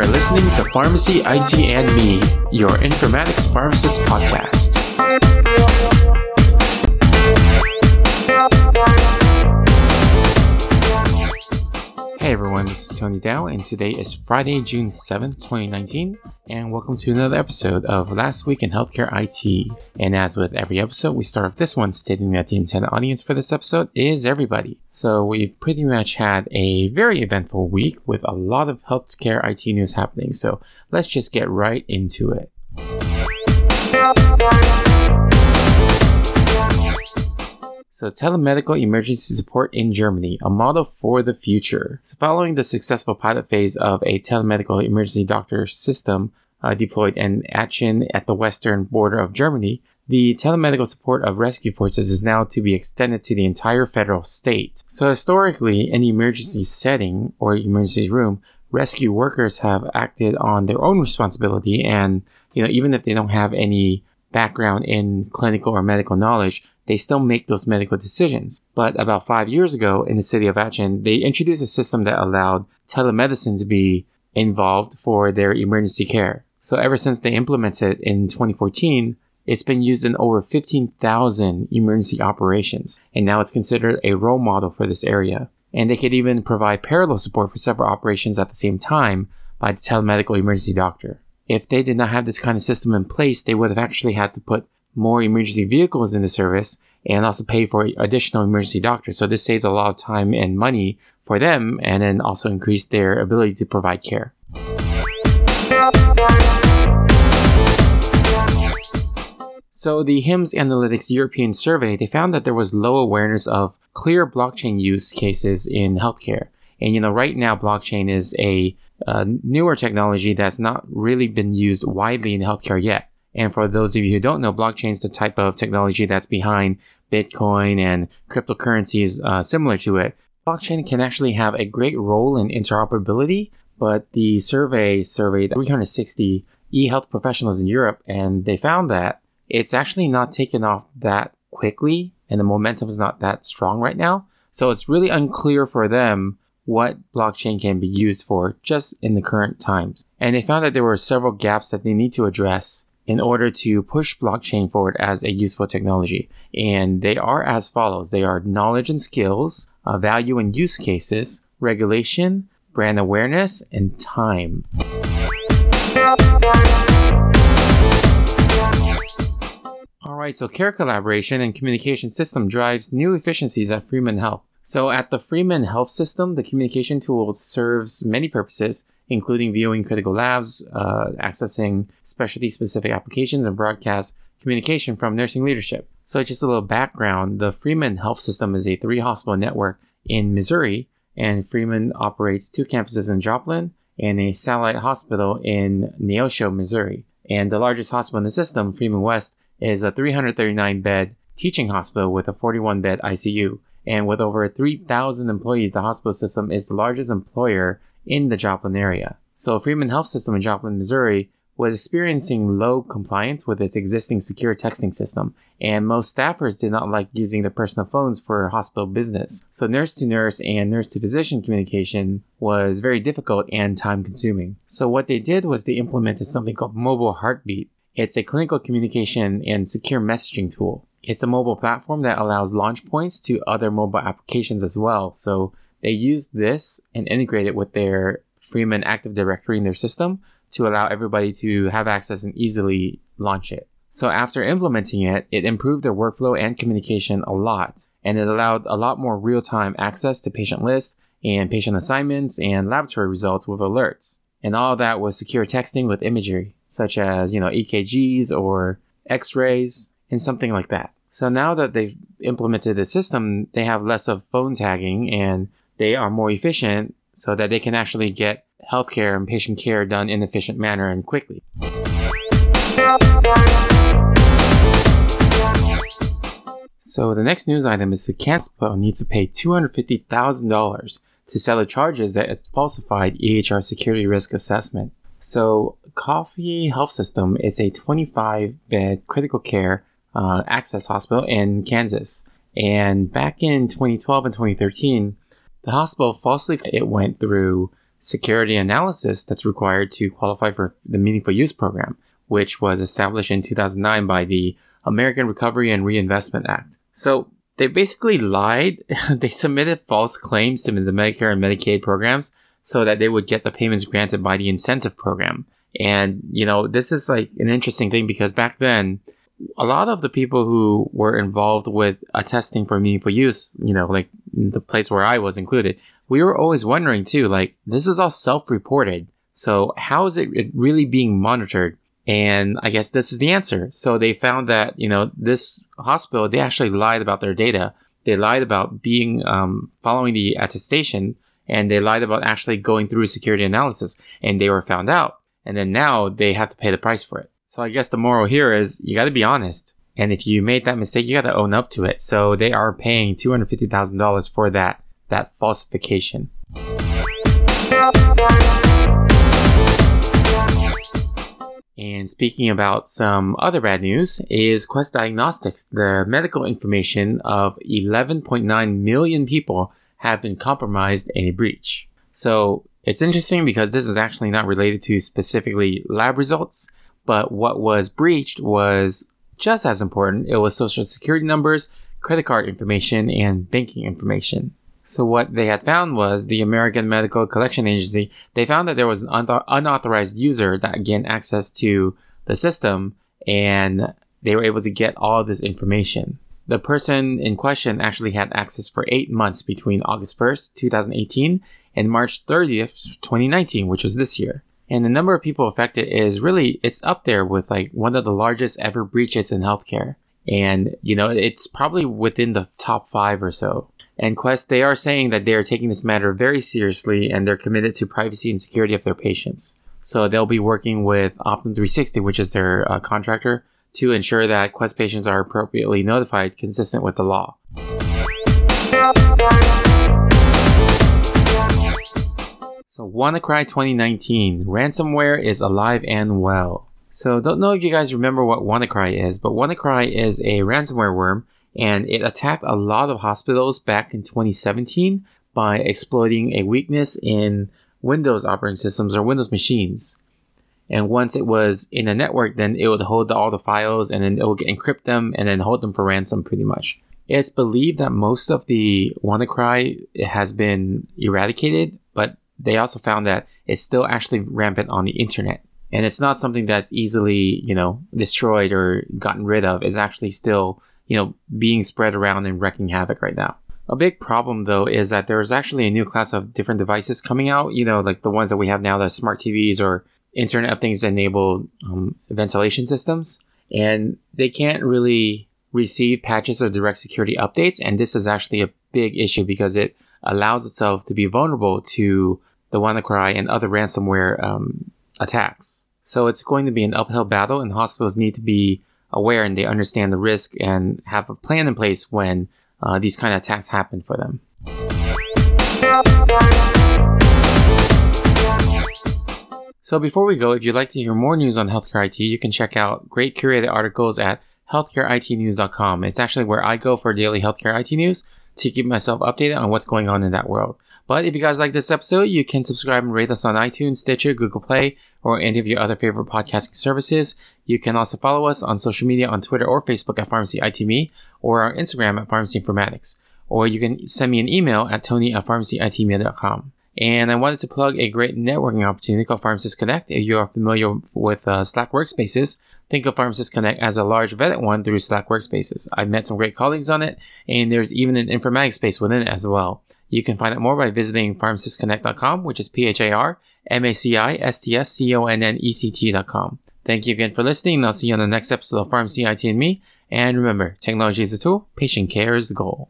are listening to Pharmacy IT and Me, your informatics pharmacist podcast. Hey everyone, this is Tony Dao, and today is Friday, June 7th, 2019, and welcome to another episode of Last Week in Healthcare IT. And as with every episode, we start off this one stating that the intended audience for this episode is everybody. So we've pretty much had a very eventful week with a lot of healthcare IT news happening, so let's just get right into it. So, telemedical emergency support in Germany, a model for the future. So, following the successful pilot phase of a telemedical emergency doctor system uh, deployed in Aachen at the western border of Germany, the telemedical support of rescue forces is now to be extended to the entire federal state. So, historically, in the emergency setting or emergency room, rescue workers have acted on their own responsibility and you know even if they don't have any background in clinical or medical knowledge, they still make those medical decisions. But about five years ago in the city of Aachen, they introduced a system that allowed telemedicine to be involved for their emergency care. So ever since they implemented it in 2014, it's been used in over 15,000 emergency operations, and now it's considered a role model for this area. And they could even provide parallel support for several operations at the same time by the telemedical emergency doctor if they did not have this kind of system in place, they would have actually had to put more emergency vehicles in the service and also pay for additional emergency doctors. So this saves a lot of time and money for them and then also increase their ability to provide care. So the HIMSS Analytics European survey, they found that there was low awareness of clear blockchain use cases in healthcare. And you know, right now blockchain is a a newer technology that's not really been used widely in healthcare yet. And for those of you who don't know, blockchain is the type of technology that's behind Bitcoin and cryptocurrencies uh, similar to it. Blockchain can actually have a great role in interoperability, but the survey surveyed 360 e-health professionals in Europe, and they found that it's actually not taken off that quickly, and the momentum is not that strong right now. So it's really unclear for them what blockchain can be used for just in the current times. And they found that there were several gaps that they need to address in order to push blockchain forward as a useful technology. And they are as follows they are knowledge and skills, uh, value and use cases, regulation, brand awareness, and time. All right, so care collaboration and communication system drives new efficiencies at Freeman Health. So at the Freeman Health System, the communication tool serves many purposes, including viewing critical labs, uh, accessing specialty specific applications, and broadcast communication from nursing leadership. So just a little background, the Freeman Health System is a three hospital network in Missouri, and Freeman operates two campuses in Joplin and a satellite hospital in Neosho, Missouri. And the largest hospital in the system, Freeman West, is a 339 bed teaching hospital with a 41 bed ICU. And with over 3,000 employees, the hospital system is the largest employer in the Joplin area. So Freeman Health System in Joplin, Missouri was experiencing low compliance with its existing secure texting system, and most staffers did not like using their personal phones for hospital business. So nurse to nurse and nurse to physician communication was very difficult and time consuming. So what they did was they implemented something called Mobile Heartbeat. It's a clinical communication and secure messaging tool. It's a mobile platform that allows launch points to other mobile applications as well. So they use this and integrate it with their Freeman Active Directory in their system to allow everybody to have access and easily launch it. So after implementing it, it improved their workflow and communication a lot, and it allowed a lot more real-time access to patient lists and patient assignments and laboratory results with alerts. And all that was secure texting with imagery, such as, you know, EKGs or x-rays, and something like that. So now that they've implemented the system, they have less of phone tagging and they are more efficient so that they can actually get healthcare and patient care done in an efficient manner and quickly. So the next news item is the Kansas needs to pay $250,000 to settle charges that it's falsified EHR security risk assessment. So Coffey Health System is a 25 bed critical care uh, Access Hospital in Kansas. And back in 2012 and 2013, the hospital falsely it went through security analysis that's required to qualify for the Meaningful Use Program, which was established in 2009 by the American Recovery and Reinvestment Act. So they basically lied. they submitted false claims to the Medicare and Medicaid programs so that they would get the payments granted by the incentive program. And, you know, this is like an interesting thing because back then, a lot of the people who were involved with attesting for meaningful use, you know, like the place where I was included, we were always wondering too, like, this is all self reported. So how is it really being monitored? And I guess this is the answer. So they found that, you know, this hospital, they actually lied about their data. They lied about being, um, following the attestation and they lied about actually going through security analysis and they were found out. And then now they have to pay the price for it. So I guess the moral here is you got to be honest. And if you made that mistake, you got to own up to it. So they are paying $250,000 for that, that falsification. And speaking about some other bad news is Quest Diagnostics. The medical information of 11.9 million people have been compromised in a breach. So it's interesting because this is actually not related to specifically lab results, but what was breached was just as important. It was social security numbers, credit card information, and banking information. So what they had found was the American Medical Collection Agency, they found that there was an unauthorized user that gained access to the system and they were able to get all this information. The person in question actually had access for eight months between August 1st, 2018 and March 30th, 2019, which was this year. And the number of people affected is really, it's up there with like one of the largest ever breaches in healthcare. And, you know, it's probably within the top five or so. And Quest, they are saying that they are taking this matter very seriously and they're committed to privacy and security of their patients. So they'll be working with Optum 360, which is their uh, contractor, to ensure that Quest patients are appropriately notified consistent with the law. So WannaCry 2019, ransomware is alive and well. So don't know if you guys remember what WannaCry is, but WannaCry is a ransomware worm and it attacked a lot of hospitals back in 2017 by exploiting a weakness in Windows operating systems or Windows machines. And once it was in a network, then it would hold all the files and then it would encrypt them and then hold them for ransom pretty much. It's believed that most of the WannaCry has been eradicated, but they also found that it's still actually rampant on the internet. And it's not something that's easily, you know, destroyed or gotten rid of. It's actually still, you know, being spread around and wrecking havoc right now. A big problem though is that there's actually a new class of different devices coming out, you know, like the ones that we have now, the smart TVs or Internet of Things enabled um, ventilation systems. And they can't really receive patches or direct security updates. And this is actually a big issue because it allows itself to be vulnerable to the WannaCry, and other ransomware um, attacks. So it's going to be an uphill battle, and hospitals need to be aware and they understand the risk and have a plan in place when uh, these kind of attacks happen for them. So before we go, if you'd like to hear more news on healthcare IT, you can check out great curated articles at healthcareitnews.com. It's actually where I go for daily healthcare IT news to keep myself updated on what's going on in that world. But if you guys like this episode, you can subscribe and rate us on iTunes, Stitcher, Google Play, or any of your other favorite podcasting services. You can also follow us on social media on Twitter or Facebook at Pharmacy ITME or our Instagram at Pharmacy Informatics. Or you can send me an email at tony at pharmacyitme.com. And I wanted to plug a great networking opportunity called Pharmacist Connect. If you are familiar with uh, Slack Workspaces, think of Pharmacist Connect as a large vetted one through Slack Workspaces. I've met some great colleagues on it, and there's even an informatics space within it as well. You can find out more by visiting pharmacistconnect.com, which is P-H-A-R-M-A-C-I-S-T-S-C-O-N-N-E-C-T.com. Thank you again for listening, and I'll see you on the next episode of Pharmacy IT and Me. And remember, technology is a tool, patient care is the goal.